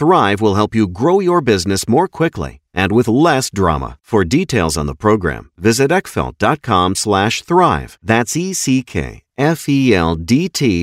Thrive will help you grow your business more quickly and with less drama. For details on the program, visit eckfeldt.com slash thrive. That's E-C-K-F-E-L-D-T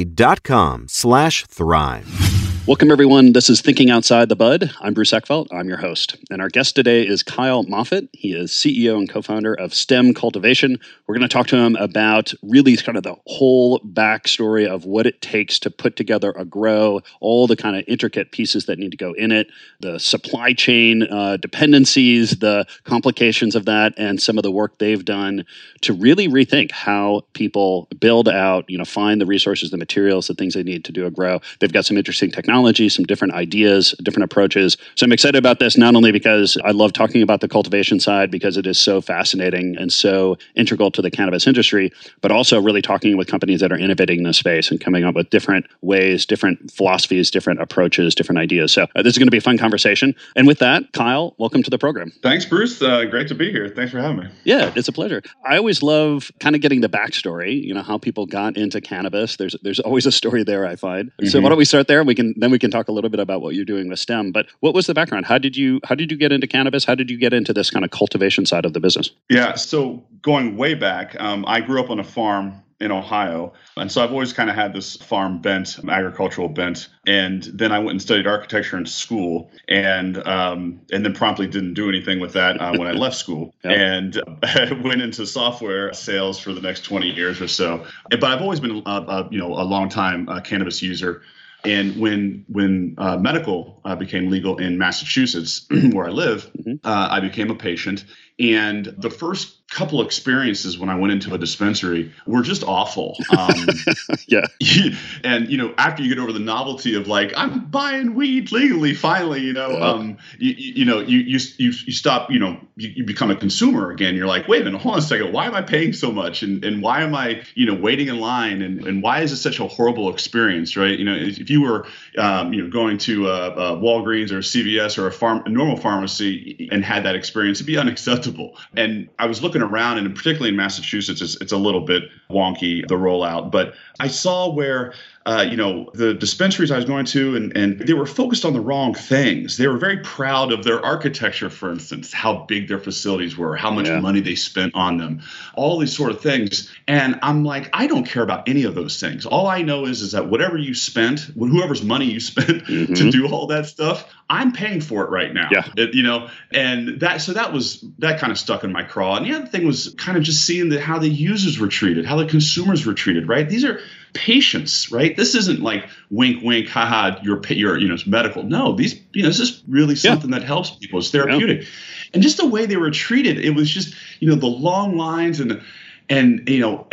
dot com slash thrive. Welcome, everyone. This is Thinking Outside the Bud. I'm Bruce Eckfeldt. I'm your host. And our guest today is Kyle Moffitt. He is CEO and co founder of STEM Cultivation. We're going to talk to him about really kind of the whole backstory of what it takes to put together a grow, all the kind of intricate pieces that need to go in it, the supply chain uh, dependencies, the complications of that, and some of the work they've done to really rethink how people build out, you know, find the resources, the materials, the things they need to do a grow. They've got some interesting technology technology, some different ideas, different approaches. So I'm excited about this not only because I love talking about the cultivation side because it is so fascinating and so integral to the cannabis industry, but also really talking with companies that are innovating in this space and coming up with different ways, different philosophies, different approaches, different ideas. So uh, this is going to be a fun conversation. And with that, Kyle, welcome to the program. Thanks, Bruce. Uh, great to be here. Thanks for having me. Yeah, it's a pleasure. I always love kind of getting the backstory. You know how people got into cannabis. There's there's always a story there. I find. Mm-hmm. So why don't we start there? We can then we can talk a little bit about what you're doing with STEM. But what was the background? How did you how did you get into cannabis? How did you get into this kind of cultivation side of the business? Yeah, so going way back, um, I grew up on a farm in Ohio. And so I've always kind of had this farm bent, agricultural bent. And then I went and studied architecture in school and um, and then promptly didn't do anything with that uh, when I left school and went into software sales for the next 20 years or so. But I've always been, a, a you know, a long time uh, cannabis user. And when when uh, medical uh, became legal in Massachusetts, where I live, mm-hmm. uh, I became a patient. And the first couple experiences when I went into a dispensary were just awful. Um, yeah. And, you know, after you get over the novelty of like, I'm buying weed legally, finally, you know, um, you, you, know, you, you, you, you stop, you know, you, you, become a consumer again. You're like, wait a minute, hold on a second. Why am I paying so much? And, and why am I, you know, waiting in line? And, and why is it such a horrible experience, right? You know, if you were, um, you know, going to a, a Walgreens or a CVS or a farm, a normal pharmacy and had that experience, it'd be unacceptable unacceptable. And I was looking around, and particularly in Massachusetts, it's, it's a little bit wonky the rollout. But I saw where uh, you know, the dispensaries I was going to, and, and they were focused on the wrong things. They were very proud of their architecture, for instance, how big their facilities were, how much yeah. money they spent on them, all these sort of things. And I'm like, I don't care about any of those things. All I know is, is that whatever you spent, whoever's money you spent mm-hmm. to do all that stuff, I'm paying for it right now. Yeah. It, you know, and that, so that was, that kind of stuck in my craw. And the other thing was kind of just seeing the, how the users were treated, how the consumers were treated, right? These are, patients, right? This isn't like wink, wink, haha, you're, you're you know, it's medical. No, these, you know, this is really something yeah. that helps people. It's therapeutic. Yeah. And just the way they were treated, it was just, you know, the long lines and, and, you know,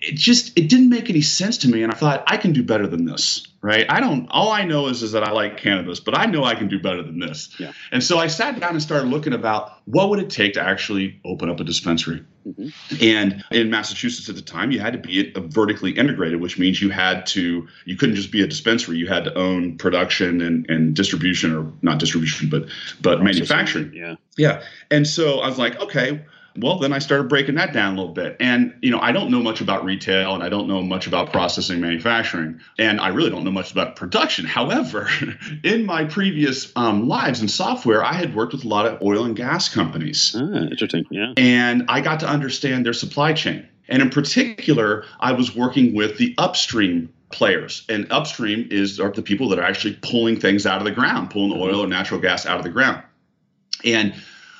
it just it didn't make any sense to me and i thought i can do better than this right? I don't all i know is is that i like cannabis but i know i can do better than this. Yeah. and so i sat down and started looking about what would it take to actually open up a dispensary. Mm-hmm. and in massachusetts at the time you had to be vertically integrated which means you had to you couldn't just be a dispensary. You had to own production and, and distribution or not distribution but but manufacturing. yeah. Yeah. And so i was like okay well, then I started breaking that down a little bit. And, you know, I don't know much about retail and I don't know much about processing manufacturing. And I really don't know much about production. However, in my previous um, lives in software, I had worked with a lot of oil and gas companies. Ah, interesting. Yeah. And I got to understand their supply chain. And in particular, I was working with the upstream players. And upstream is are the people that are actually pulling things out of the ground, pulling oil or natural gas out of the ground. And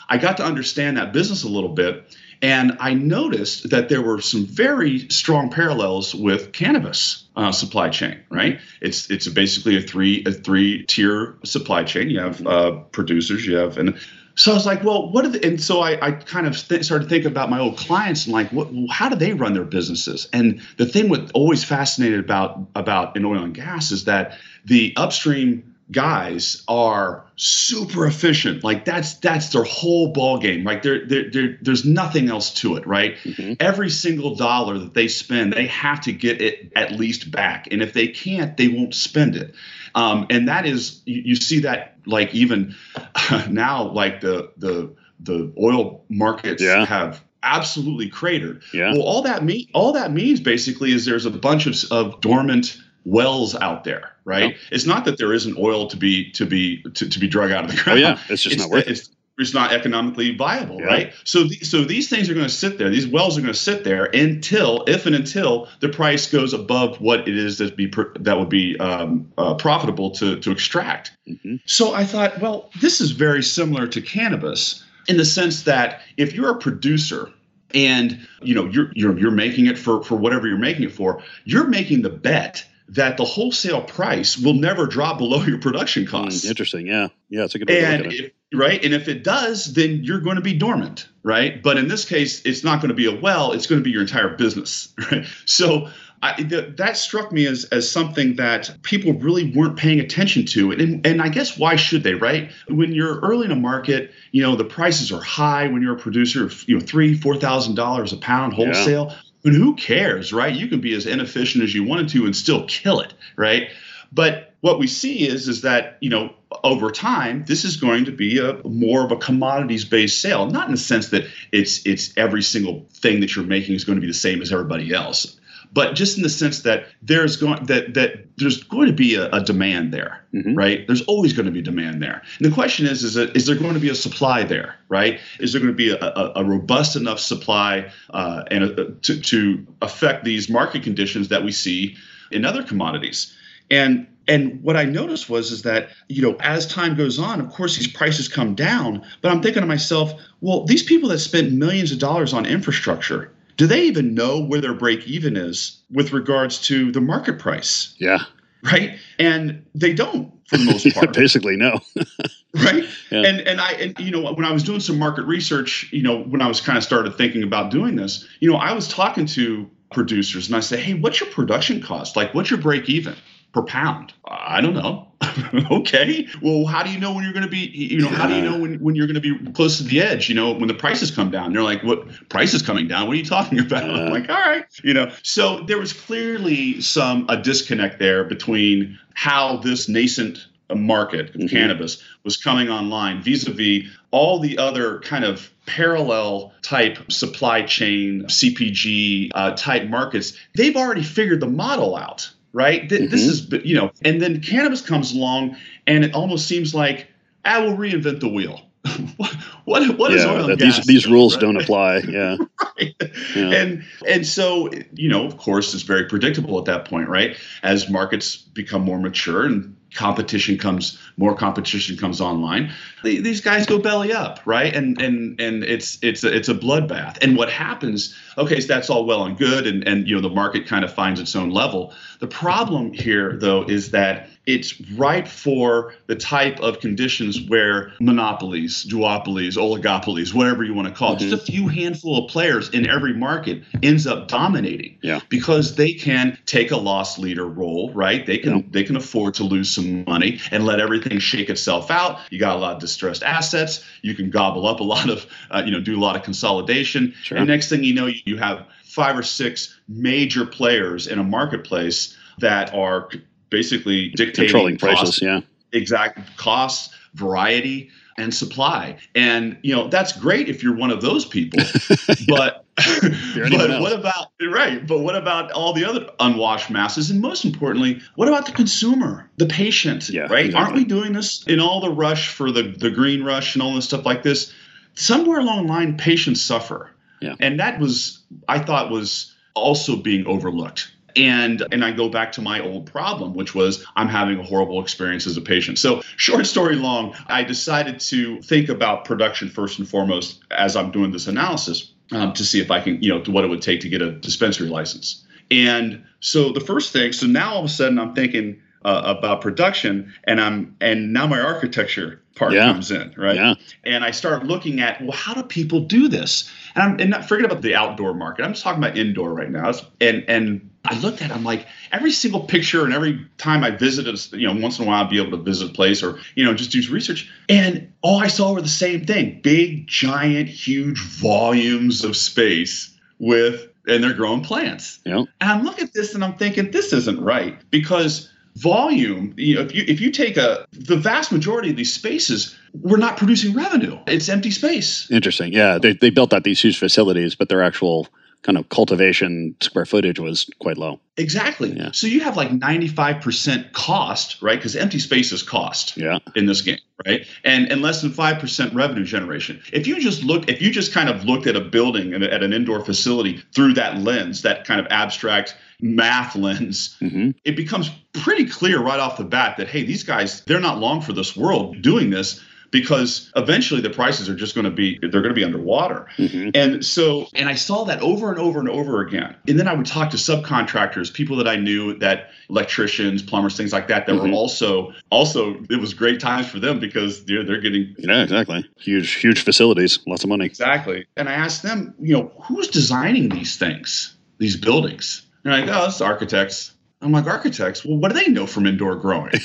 I got to understand that business a little bit. And I noticed that there were some very strong parallels with cannabis uh, supply chain. Right? It's it's basically a three a three tier supply chain. You have uh, producers, you have and so I was like, well, what are the, and so I, I kind of th- started thinking about my old clients and like, what, how do they run their businesses? And the thing what always fascinated about about in oil and gas is that the upstream guys are super efficient. Like that's that's their whole ball game. Like there there there's nothing else to it, right? Mm-hmm. Every single dollar that they spend, they have to get it at least back. And if they can't, they won't spend it. Um, and that is you, you see that like even now, like the the the oil markets yeah. have absolutely cratered. Yeah. Well, all that mean all that means basically is there's a bunch of, of dormant wells out there, right? It's not that there isn't oil to be to be to, to be drug out of the ground. Oh, yeah, it's just it's, not worth it's, it. It's not economically viable, yeah. right? So, so these things are going to sit there. These wells are going to sit there until, if and until the price goes above what it is that be that would be um, uh, profitable to to extract. Mm-hmm. So I thought, well, this is very similar to cannabis in the sense that if you're a producer and you know you're you're you're making it for for whatever you're making it for, you're making the bet that the wholesale price will never drop below your production hmm, costs. Mm, interesting. Yeah. Yeah. It's a good and to look at it. If, right. And if it does, then you're going to be dormant. Right. But in this case, it's not going to be a well, it's going to be your entire business. Right. So I, th- that struck me as, as something that people really weren't paying attention to. And, and I guess why should they, right? When you're early in a market, you know, the prices are high when you're a producer, you know, three, $4,000 a pound wholesale. Yeah but who cares, right? You can be as inefficient as you wanted to and still kill it, right? But what we see is is that you know over time this is going to be a more of a commodities based sale not in the sense that it's it's every single thing that you're making is going to be the same as everybody else but just in the sense that there's going that that there's going to be a, a demand there, mm-hmm. right? There's always going to be demand there. And the question is, is that is there going to be a supply there, right? Is there going to be a, a, a robust enough supply uh, and a, uh, to to affect these market conditions that we see in other commodities? And and what I noticed was is that you know as time goes on, of course these prices come down. But I'm thinking to myself, well, these people that spent millions of dollars on infrastructure, do they even know where their break even is with regards to the market price? Yeah. Right. And they don't for the most part. Basically, no. right. Yeah. And and I and you know when I was doing some market research, you know when I was kind of started thinking about doing this, you know I was talking to producers and I said, hey, what's your production cost? Like, what's your break even? per pound? I don't know. okay. Well, how do you know when you're going to be, you know, yeah. how do you know when, when you're going to be close to the edge, you know, when the prices come down? They're like, what price is coming down? What are you talking about? Yeah. I'm like, all right. You know, so there was clearly some, a disconnect there between how this nascent market of cannabis was coming online vis-a-vis all the other kind of parallel type supply chain cpg uh, type markets they've already figured the model out right Th- this mm-hmm. is you know and then cannabis comes along and it almost seems like i will reinvent the wheel what what, what is yeah, oil and that these these rules right? don't apply. Yeah, right. Yeah. And and so you know, of course, it's very predictable at that point, right? As markets become more mature and competition comes, more competition comes online. the- These guys go belly up, right? And and and it's it's a, it's a bloodbath. And what happens? Okay, so that's all well and good, and and you know the market kind of finds its own level. The problem here, though, is that it's ripe for the type of conditions where monopolies, duopolies, oligopolies, whatever you want to call it, just a mm-hmm. few handful of players in every market ends up dominating. Yeah. Because they can take a loss leader role, right? They can Yeah. they can afford to lose some money and let everything shake itself out. You got a lot of distressed assets. You can gobble up a lot of, uh, you know, do a lot of consolidation. Sure. And next thing you know, you, have five or six major players in a marketplace that are basically dictating controlling costs prices. Yeah, exact costs, variety, and supply. And you know that's great if you're one of those people. but but what about right? But what about all the other unwashed masses? And most importantly, what about the consumer, the patient? Yeah, right? exactly. Aren't we doing this in all the rush for the the green rush and all this stuff like this? Somewhere along the line, patients suffer. Yeah. And that was I thought was also being overlooked. And and I go back to my old problem, which was I'm having a horrible experience as a patient. So short story long, I decided to think about production first and foremost as I'm doing this analysis um, to see if I can, you know, what it would take to get a dispensary license. And so the first thing, so now all of a sudden I'm thinking uh, about production, and I'm and now my architecture part Yeah. comes in, right? Yeah. And I start looking at well, how do people do this? And I'm and not forget about the outdoor market. I'm just talking about indoor right now. And and I looked at, it, I'm like, every single picture and every time I visited, you know, once in a while I'd be able to visit a place or you know just do some research, and all I saw were the same thing: big, giant, huge volumes of space with, and they're growing plants. Yeah. And I'm looking at this and I'm thinking, this isn't right because volume, you know, if you if you take a the vast majority of these spaces, we're not producing revenue. It's empty space. Interesting. Yeah, they they built out these huge facilities, but their actual kind of cultivation square footage was quite low. Exactly. Yeah. So you have like 95% cost, right? Because empty space is cost. Yeah. in this game, right? And and less than five percent revenue generation. If you just look, if you just kind of looked at a building and at an indoor facility through that lens, that kind of abstract math lens, hmm it becomes pretty clear right off the bat that hey, these guys they're not long for this world doing this because eventually the prices are just going to be they're going to be underwater. hmm And so, and I saw that over and over and over again. And then I would talk to subcontractors, people that I knew that electricians, plumbers, things like that, that Mhm. were also, also, it was great times for them because they're, they're getting Yeah, exactly. Huge, huge facilities, lots of money. exactly. And I asked them, you know, who's designing these things, these buildings? And they're like, oh, it's architects. I'm like, architects? Well, what do they know from indoor growing?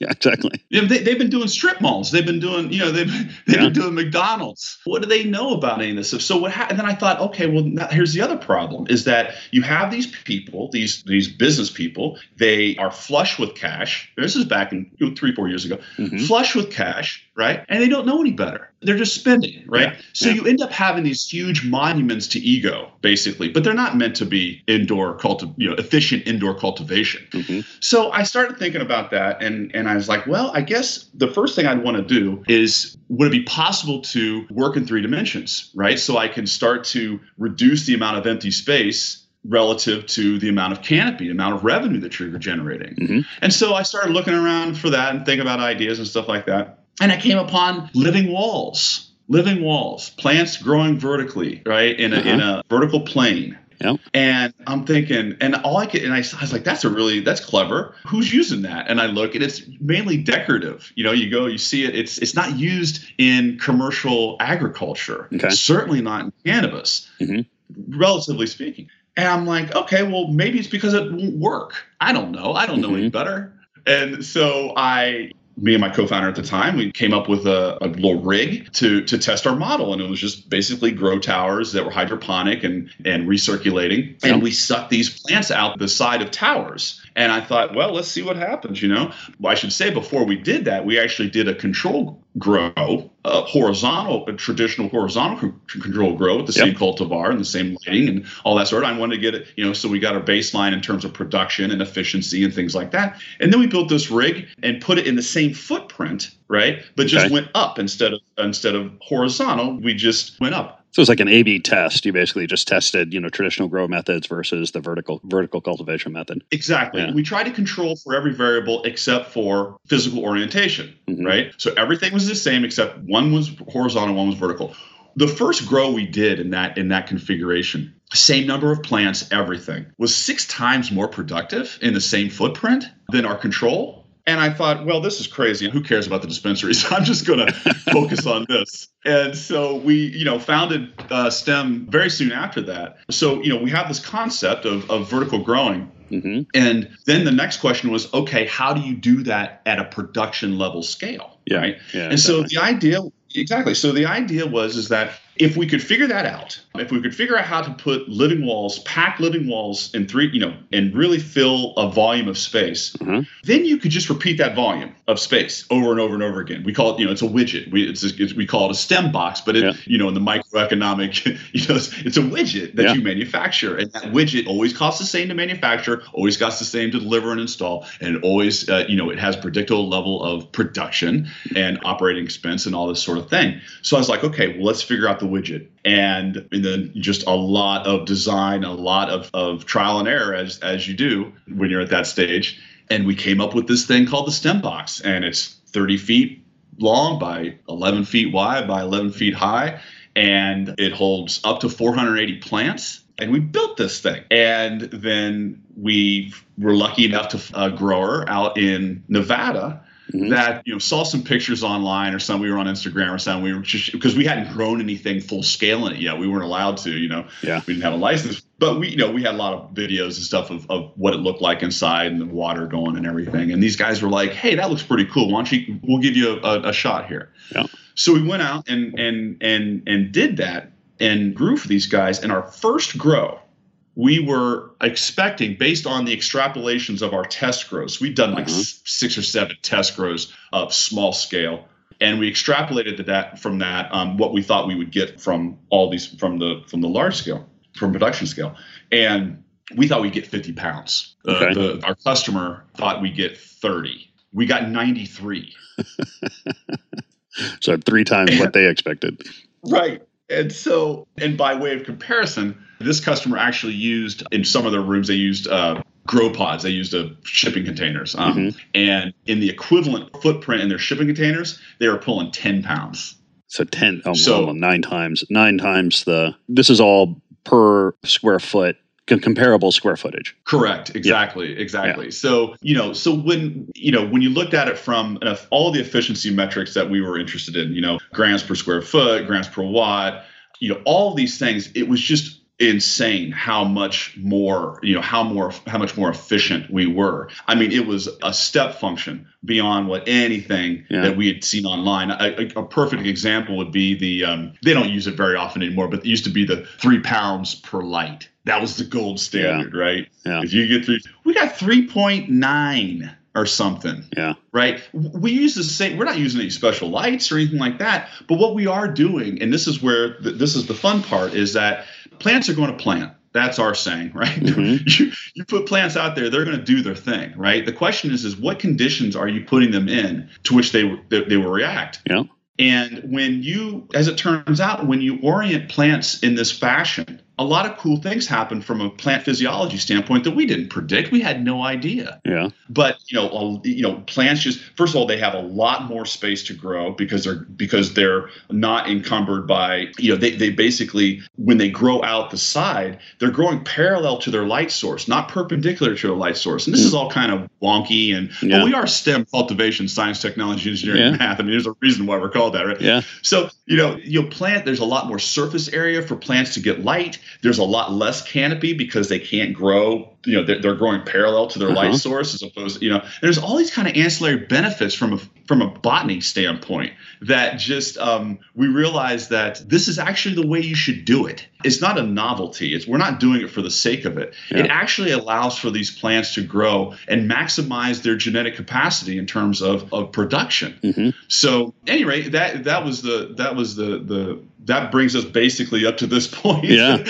Yeah, exactly. You know, they, they've been doing strip malls. They've been doing, you know, they've, they've Yeah. been doing McDonald's. What do they know about any of this stuff? So what happened? And then I thought, okay, well, now, here's the other problem: is that you have these people, these these business people. They are flush with cash. This is back in you know, three, four years ago. Mhm. Flush with cash, right? And they don't know any better. They're just spending, right? Yeah, So yeah. you end up having these huge monuments to ego, basically, but they're not meant to be indoor culti- you know, efficient indoor cultivation. Mhm. So I started thinking about that, and and I was like, well, I guess the first thing I'd want to do is would it be possible to work in three dimensions, right? So I can start to reduce the amount of empty space relative to the amount of canopy, the amount of revenue that you're generating. Mhm. And so I started looking around for that and thinking about ideas and stuff like that. And I came upon living walls, living walls, plants growing vertically, right, in a, in a vertical plane. Yeah. And I'm thinking, and all I could, and I, I was like, that's a really, that's clever. Who's using that? And I look, and it's mainly decorative. You know, you go, you see it. It's it's not used in commercial agriculture. Okay. Certainly not in cannabis, Mhm. relatively speaking. And I'm like, okay, well, maybe it's because it won't work. I don't know. I don't know any Mhm. better. And so I me and my co-founder at the time, we came up with a, a, little rig to to test our model, and it was just basically grow towers that were hydroponic and and recirculating, and we sucked these plants out the side of towers. And I thought, well, let's see what happens. You know, well, I should say before we did that, we actually did a control grow, a horizontal, a traditional horizontal control grow with the yep. same cultivar and the same lighting and all that sort. Of. I wanted to get it, you know, so we got our baseline in terms of production and efficiency and things like that. And then we built this rig and put it in the same footprint, right? But just okay. went up instead of instead of horizontal. We just went up. So it's like an A/B test. You basically just tested, you know, traditional grow methods versus the vertical vertical cultivation method. Exactly. Yeah. We tried to control for every variable except for physical orientation, mm-hmm. right? So everything was the same except one was horizontal, one was vertical. The first grow we did in that in that configuration, same number of plants, everything was six times more productive in the same footprint than our control. And I thought, well, this is crazy. Who cares about the dispensaries? I'm just going to focus on this. And so we, you know, founded uh, STEM very soon after that. So, you know, we have this concept of, of vertical growing. Mm-hmm. And then the next question was, okay, how do you do that at a production level scale? Yeah. Right. Yeah, and definitely. so the idea Exactly. So the idea was is that if we could figure that out, if we could figure out how to put living walls, pack living walls in three, you know, and really fill a volume of space, mm-hmm. then you could just repeat that volume of space over and over and over again. We call it, you know, it's a widget. We it's, a, it's we call it a STEM box, but it, yeah. you know, in the microeconomic, you know, it's, it's a widget that yeah. you manufacture, and that widget always costs the same to manufacture, always costs the same to deliver and install, and always, uh, you know, it has predictable level of production and operating expense and all this sort of thing. So I was like, okay, well, let's figure out the widget. And, and then just a lot of design, a lot of, of trial and error as, as you do when you're at that stage. And we came up with this thing called the STEM box, and it's 30 feet long by 11 feet wide by 11 feet high. And it holds up to 480 plants and we built this thing. And then we were lucky enough to a grower out in Nevada mm-hmm. that you know saw some pictures online or some we were on Instagram or something. We were just because we hadn't grown anything full scale in it yet. We weren't allowed to. You know, yeah, we didn't have a license. But we, you know, we had a lot of videos and stuff of, of what it looked like inside and the water going and everything. And these guys were like, "Hey, that looks pretty cool. Why don't you? We'll give you a, a, a shot here." Yeah. So we went out and and and and did that and grew for these guys. And our first grow, we were expecting, based on the extrapolations of our test grows, we'd done like mm-hmm. six or seven test grows of small scale. And we extrapolated that from that um, what we thought we would get from all these from the from the large scale, from production scale, and we thought we'd get 50 pounds. Okay. Uh, the, our customer thought we'd get 30. We got 93. so three times what they expected. Right. And so, and by way of comparison, this customer actually used in some of their rooms, they used uh, grow pods. They used uh, shipping containers. Um, mm-hmm. And in the equivalent footprint in their shipping containers, they were pulling 10 pounds. So 10, oh, so, well, nine times, nine times the, this is all per square foot comparable square footage. Correct. Exactly. Yeah. Exactly. Yeah. So, you know, so when, you know, when you looked at it from all the efficiency metrics that we were interested in, you know, grams per square foot, grams per watt, you know, all these things, it was just insane how much more you know how more how much more efficient we were i mean it was a step function beyond what anything yeah. that we had seen online a, a, perfect example would be the um, they don't use it very often anymore but it used to be the three pounds per light that was the gold standard yeah. right yeah. if you get three we got 3.9 or something. Yeah. Right. We use the same. We're not using any special lights or anything like that. But what we are doing, and this is where the, this is the fun part, is that plants are going to plant. That's our saying, right? Mm-hmm. you, you put plants out there, they're going to do their thing, right? The question is, is what conditions are you putting them in to which they they, they will react? Yeah. And when you, as it turns out, when you orient plants in this fashion, a lot of cool things happen from a plant physiology standpoint that we didn't predict. We had no idea. Yeah. But you know, you know, plants just first of all they have a lot more space to grow because they're because they're not encumbered by you know they they basically when they grow out the side they're growing parallel to their light source, not perpendicular to a light source. And this is hmm. all kind of wonky. And yeah. we are STEM cultivation, science, technology, engineering, yeah. math. I mean, there's a reason why we're called that, right? Yeah. So you know, you plant there's a lot more surface area for plants to get light there's a lot less canopy because they can't grow. You know, they're, they're growing parallel to their uh-huh. light source as opposed. To, you know, there's all these kind of ancillary benefits from a from a botany standpoint that just um, we realize that this is actually the way you should do it. It's not a novelty. It's we're not doing it for the sake of it. Yeah. It actually allows for these plants to grow and maximize their genetic capacity in terms of, of production. Mm-hmm. So, anyway, that that was the that was the the that brings us basically up to this point. Yeah.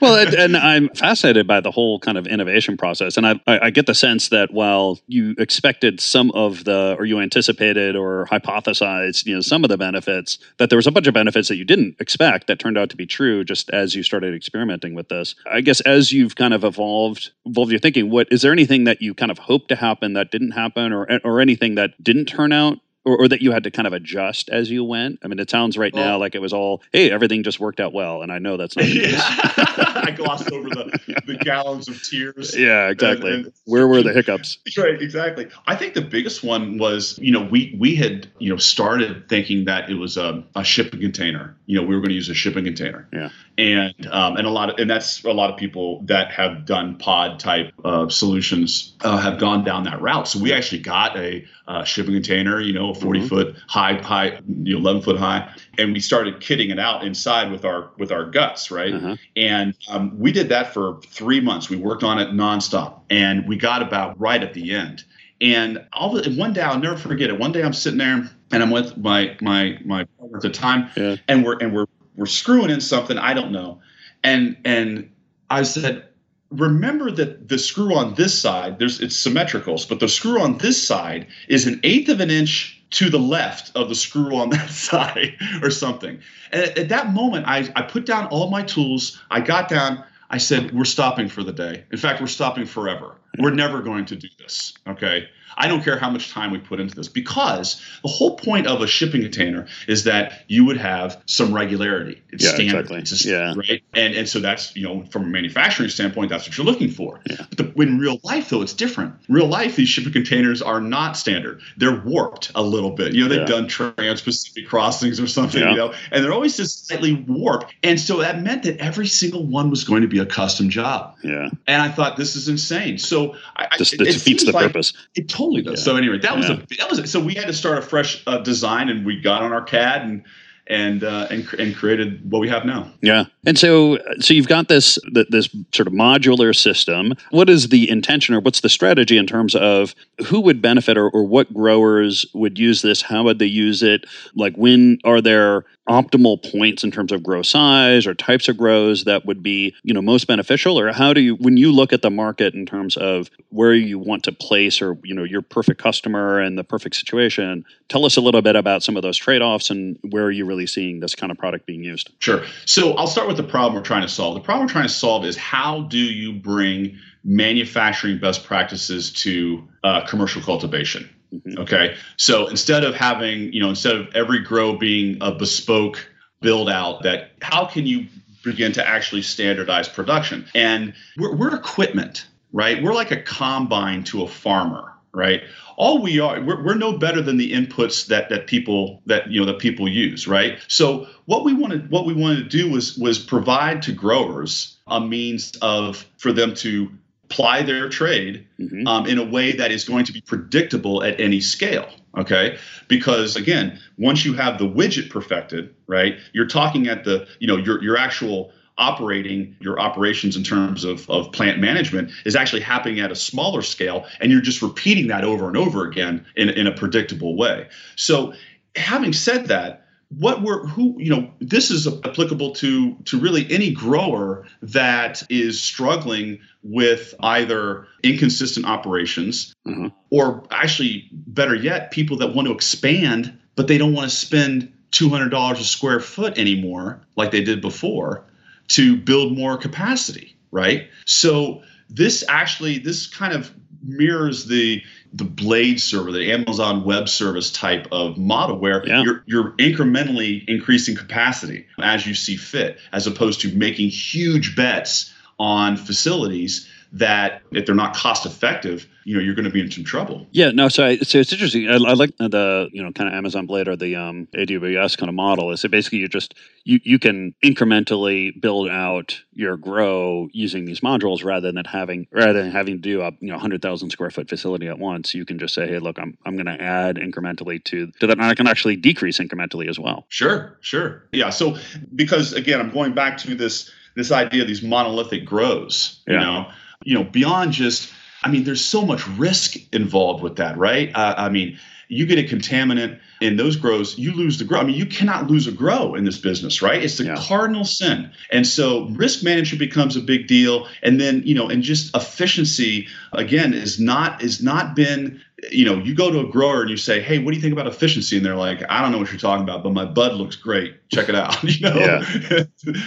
well, and I'm fascinated by the whole kind of innovation process, and I, I get the sense that while you expected some of the, or you anticipated or hypothesized, you know, some of the benefits, that there was a bunch of benefits that you didn't expect that turned out to be true just as you started experimenting with this. I guess as you've kind of evolved, evolved your thinking, what is there anything that you kind of hoped to happen that didn't happen, or or anything that didn't turn out or, or, that you had to kind of adjust as you went? I mean, it sounds right well, now like it was all, hey, everything just worked out well, and I know that's not. yeah, I glossed over the, the gallons of tears. Yeah, exactly. And, and, Where were the hiccups? Right, exactly. I think the biggest one was, you know, we we had you know started thinking that it was a, a shipping container. You know, we were going to use a shipping container. Yeah. And um, and a lot of and that's a lot of people that have done pod type uh, solutions uh, have gone down that route. So we actually got a uh, shipping container, you know, a 40 mm-hmm. foot high, high, you know, 11 foot high, and we started kitting it out inside with our with our guts, right? Uh-huh. And um, we did that for three months. We worked on it nonstop, and we got about right at the end. And all the, one day, I'll never forget it. One day, I'm sitting there, and I'm with my my my partner at the time, yeah. and we're and we're we're screwing in something I don't know, and and I said, remember that the screw on this side, there's it's symmetrical, but the screw on this side is an eighth of an inch to the left of the screw on that side or something. And at, at that moment, I, I put down all my tools. I got down. I said, we're stopping for the day. In fact, we're stopping forever. We're never going to do this. Okay. I don't care how much time we put into this because the whole point of a shipping container is that you would have some regularity. It's yeah, standard. Exactly. It's yeah. Right. And and so that's, you know, from a manufacturing standpoint, that's what you're looking for. Yeah. But the, in real life, though, it's different. In real life, these shipping containers are not standard. They're warped a little bit. You know, they've yeah. done trans-Pacific crossings or something, you know, and they're always just slightly warped. And so that meant that every single one was going to be a custom job. Yeah. And I thought this is insane. So I, it, it defeats the like purpose. It totally does. Yeah. So anyway, that was a that was a, so we had to start a fresh uh, design, and we got on our CAD and and uh, and and created what we have now. Yeah, and so so you've got this this sort of modular system. What is the intention, or what's the strategy in terms of who would benefit, or, or what growers would use this? How would they use it? Like when are there optimal points in terms of grow size or types of grows that would be you know most beneficial or how do you when you look at the market in terms of where you want to place or you know your perfect customer and the perfect situation tell us a little bit about some of those trade-offs and where are you really seeing this kind of product being used sure so i'll start with the problem we're trying to solve the problem we're trying to solve is how do you bring manufacturing best practices to uh, commercial cultivation Mm-hmm. Okay. So instead of having, you know, instead of every grow being a bespoke build out, that how can you begin to actually standardize production? And we're, we're equipment, right? We're like a combine to a farmer, right? All we are, we're, we're no better than the inputs that that people that you know that people use, right? So what we wanted, what we wanted to do was was provide to growers a means of for them to ply their trade mm-hmm. um, in a way that is going to be predictable at any scale. Okay, because again, once you have the widget perfected, right, you're talking at the you know your your actual operating your operations in terms of, of plant management is actually happening at a smaller scale and you're just repeating that over and over again in, in a predictable way so having said that what we're who you know this is applicable to to really any grower that is struggling with either inconsistent operations mm-hmm. or actually better yet people that want to expand but they don't want to spend $200 a square foot anymore like they did before to build more capacity right so this actually this kind of mirrors the the blade server, the Amazon Web Service type of model where yeah. you're you're incrementally increasing capacity as you see fit, as opposed to making huge bets on facilities that if they're not cost effective, you know, you're going to be in some trouble. Yeah, no, so, I, so it's interesting. I, I, like the, you know, kind of Amazon Blade or the um, AWS kind of model is that basically you just, you, you can incrementally build out your grow using these modules rather than having, rather than having to do a, you know, 100,000 square foot facility at once. You can just say, hey, look, I'm, I'm going to add incrementally to, to that. And I can actually decrease incrementally as well. Sure, sure. Yeah. So, because again, I'm going back to this, this idea of these monolithic grows, you know, you know, beyond just, I mean, there's so much risk involved with that, right? Uh, I mean, you get a contaminant in those grows, you lose the grow. I mean, you cannot lose a grow in this business, right? It's the yeah. cardinal sin. And so risk management becomes a big deal. And then, you know, and just efficiency again is not is not been you know, you go to a grower and you say, "Hey, what do you think about efficiency?" And they're like, "I don't know what you're talking about, but my bud looks great. Check it out." you know, yeah.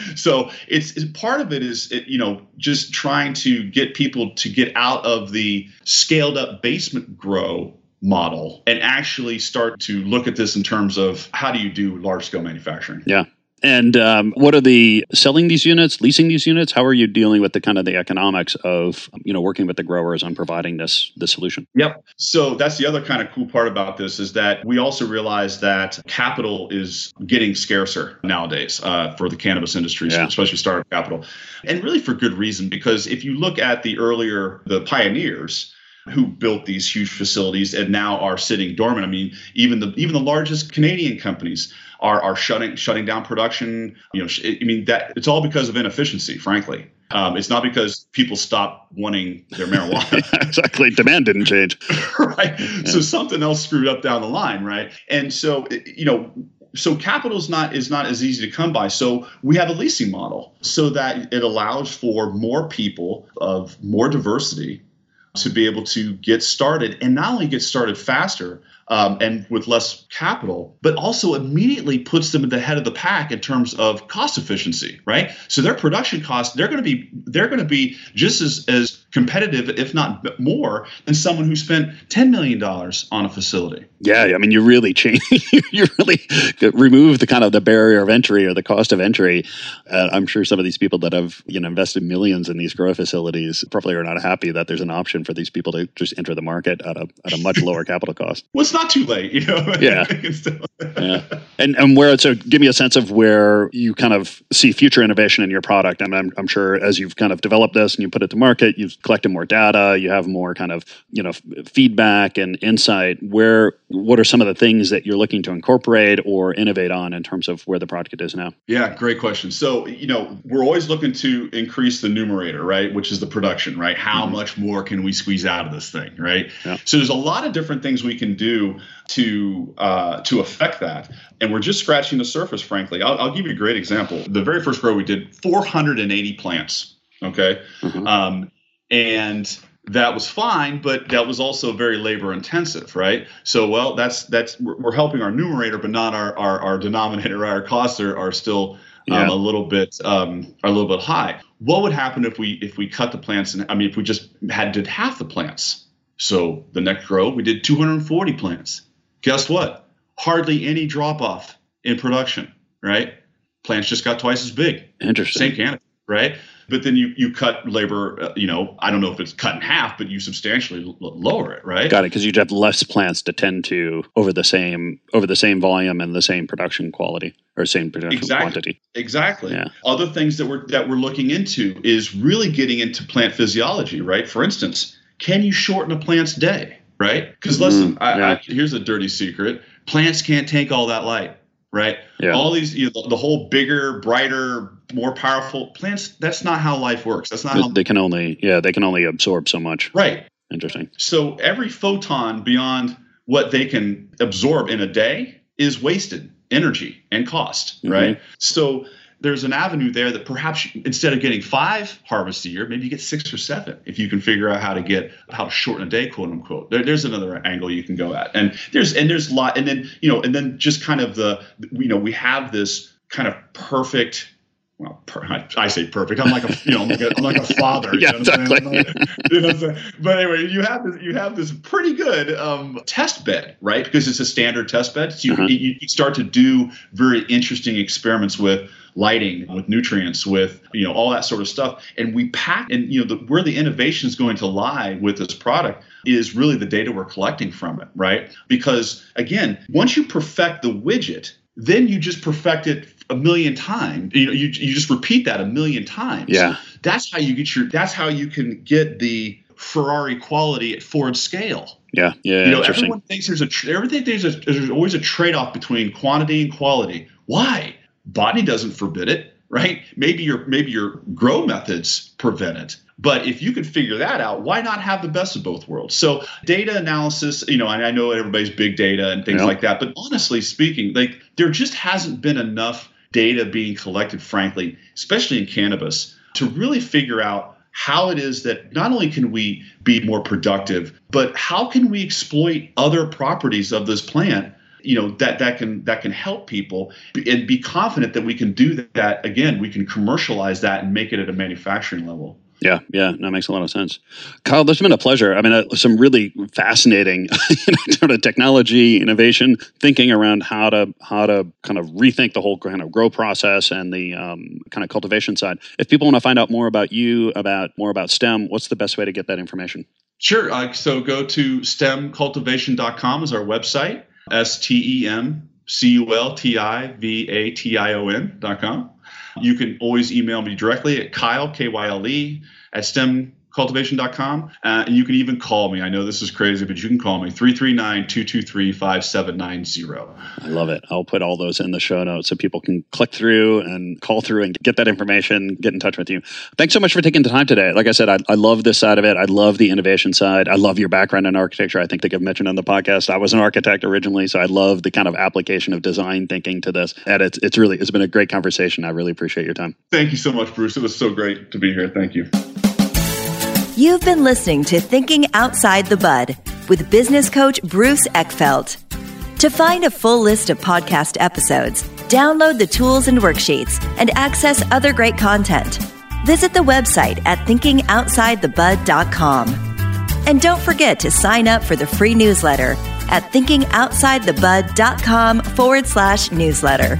so it's, it's, part of it is it, you know just trying to get people to get out of the scaled up basement grow model and actually start to look at this in terms of how do you do large scale manufacturing. Yeah. And um, what are the selling these units, leasing these units? How are you dealing with the kind of the economics of you know working with the growers on providing this this solution? Yep. So that's the other kind of cool part about this is that we also realize that capital is getting scarcer nowadays uh, for the cannabis industry, yeah. especially startup capital, and really for good reason. Because if you look at the earlier the pioneers who built these huge facilities and now are sitting dormant. I mean, even the even the largest Canadian companies are are shutting shutting down production. You know, I mean that it's all because of inefficiency, frankly. Um, it's not because people stop wanting their marijuana. exactly. Demand didn't change. right. Yeah. So something else screwed up down the line, right? And so, you know, so capital is not is not as easy to come by. So we have a leasing model so that it allows for more people of more diversity to be able to get started and not only get started faster um, and with less capital, but also immediately puts them at the head of the pack in terms of cost efficiency, right? So their production costs they're going to be they're going to be just as as competitive, if not more, than someone who spent $10 million on a facility. Yeah, I mean, you really change, you really remove the kind of the barrier of entry or the cost of entry. Uh, I'm sure some of these people that have you know invested millions in these grow facilities probably are not happy that there's an option for these people to just enter the market at a at a much lower capital cost. Well, it's not too late, you know. Yeah. yeah. And and where so give me a sense of where you kind of see future innovation in your product. I mean, I'm I'm sure as you've kind of developed this and you put it to market, you've collected more data, you have more kind of you know feedback and insight. Where what are some of the things that you're looking to incorporate or innovate on in terms of where the product is now? Yeah, great question. So you know we're always looking to increase the numerator, right, which is the production, right? How mm-hmm. much more can we squeeze out of this thing, right? Yeah. So there's a lot of different things we can do to uh, to affect that, and we're just scratching the surface. Frankly, I'll, I'll give you a great example. The very first grow we did 480 plants. Okay. Mm-hmm. Um, and that was fine but that was also very labor intensive right so well that's that's we're helping our numerator but not our our, our denominator our costs are, are still um, a little bit um, are a little bit high what would happen if we if we cut the plants and i mean if we just had did half the plants so the next grow we did 240 plants. Guess what? Hardly any drop off in production right? Plants just got twice as big. Interesting. Same canopy right? But then you you cut labor uh, you know i don't know if it's cut in half but you substantially l- lower it right? Got it because you'd have less plants to tend to over the same over the same volume and the same production quality or same production exactly. quantity. Exactly. Yeah. other things that we're that we're looking into is really getting into plant physiology right? For instance can you shorten a plant's day right because mm-hmm. listen I, yeah. I, here's a dirty secret plants can't take all that light right? Yeah. All these, you know, the whole bigger, brighter, more powerful plants. That's not how life works. That's not they, how they can only, yeah, they can only absorb so much. Right. Interesting. So every photon beyond what they can absorb in a day is wasted energy and cost, mm-hmm. right? So there's an avenue there that perhaps instead of getting five harvests a year, maybe you get six or seven if you can figure out how to get how to shorten a day, quote unquote. There, there's another angle you can go at, and there's and there's a lot, and then you know, and then just kind of the you know we have this kind of perfect well, per, I, I, say perfect. I'm like a, you know, I'm like a, I'm like a father. yeah, you know exactly. you know but anyway, you have this, you have this pretty good um, test bed, right? Because it's a standard test bed. So you, uh-huh. you, you start to do very interesting experiments with lighting, with nutrients, with you know all that sort of stuff. And we pack, and you know the, where the innovation is going to lie with this product is really the data we're collecting from it, right? Because again, once you perfect the widget, then you just perfect it a million times. You know, you, you just repeat that a million times. Yeah. That's how you get your that's how you can get the Ferrari quality at Ford scale. Yeah, yeah. You know, everyone thinks there's a everything there's a there's always a trade-off between quantity and quality. Why? Body doesn't forbid it, right? Maybe your maybe your grow methods prevent it. But if you could figure that out, why not have the best of both worlds? So data analysis, you know, I know everybody's big data and things yep. like that, but honestly speaking, like there just hasn't been enough data being collected, frankly, especially in cannabis, to really figure out how it is that not only can we be more productive, but how can we exploit other properties of this plant you know that that can that can help people and be confident that we can do that. Again we can commercialize that and make it at a manufacturing level yeah, yeah, that makes a lot of sense. Kyle, this has been a pleasure. I mean, uh, some really fascinating you know, sort of technology, innovation, thinking around how to how to kind of rethink the whole kind of grow process and the um, kind of cultivation side. If people want to find out more about you, about more about STEM, what's the best way to get that information? Sure. Uh, so go to stemcultivation.com is our website. S T E M C U L T I V A T I O N dot com. You can always email me directly at Kyle, K Y L E, at STEM cultivation.com. Uh, and you can even call me. I know this is crazy, but you can call me 339 223 5790. I love it. I'll put all those in the show notes so people can click through and call through and get that information, get in touch with you. Thanks so much for taking the time today. Like I said, I, I love this side of it. I love the innovation side. I love your background in architecture. I think they have mentioned on the podcast. I was an architect originally, so I love the kind of application of design thinking to this. And it's, it's really, it's been a great conversation. I really appreciate your time. Thank you so much, Bruce. It was so great to be here. Thank you. You've been listening to Thinking Outside the Bud with business coach Bruce Eckfeldt. To find a full list of podcast episodes, download the tools and worksheets, and access other great content, visit the website at thinkingoutsidethebud.com. And don't forget to sign up for the free newsletter at thinkingoutsidethebud.com forward slash newsletter.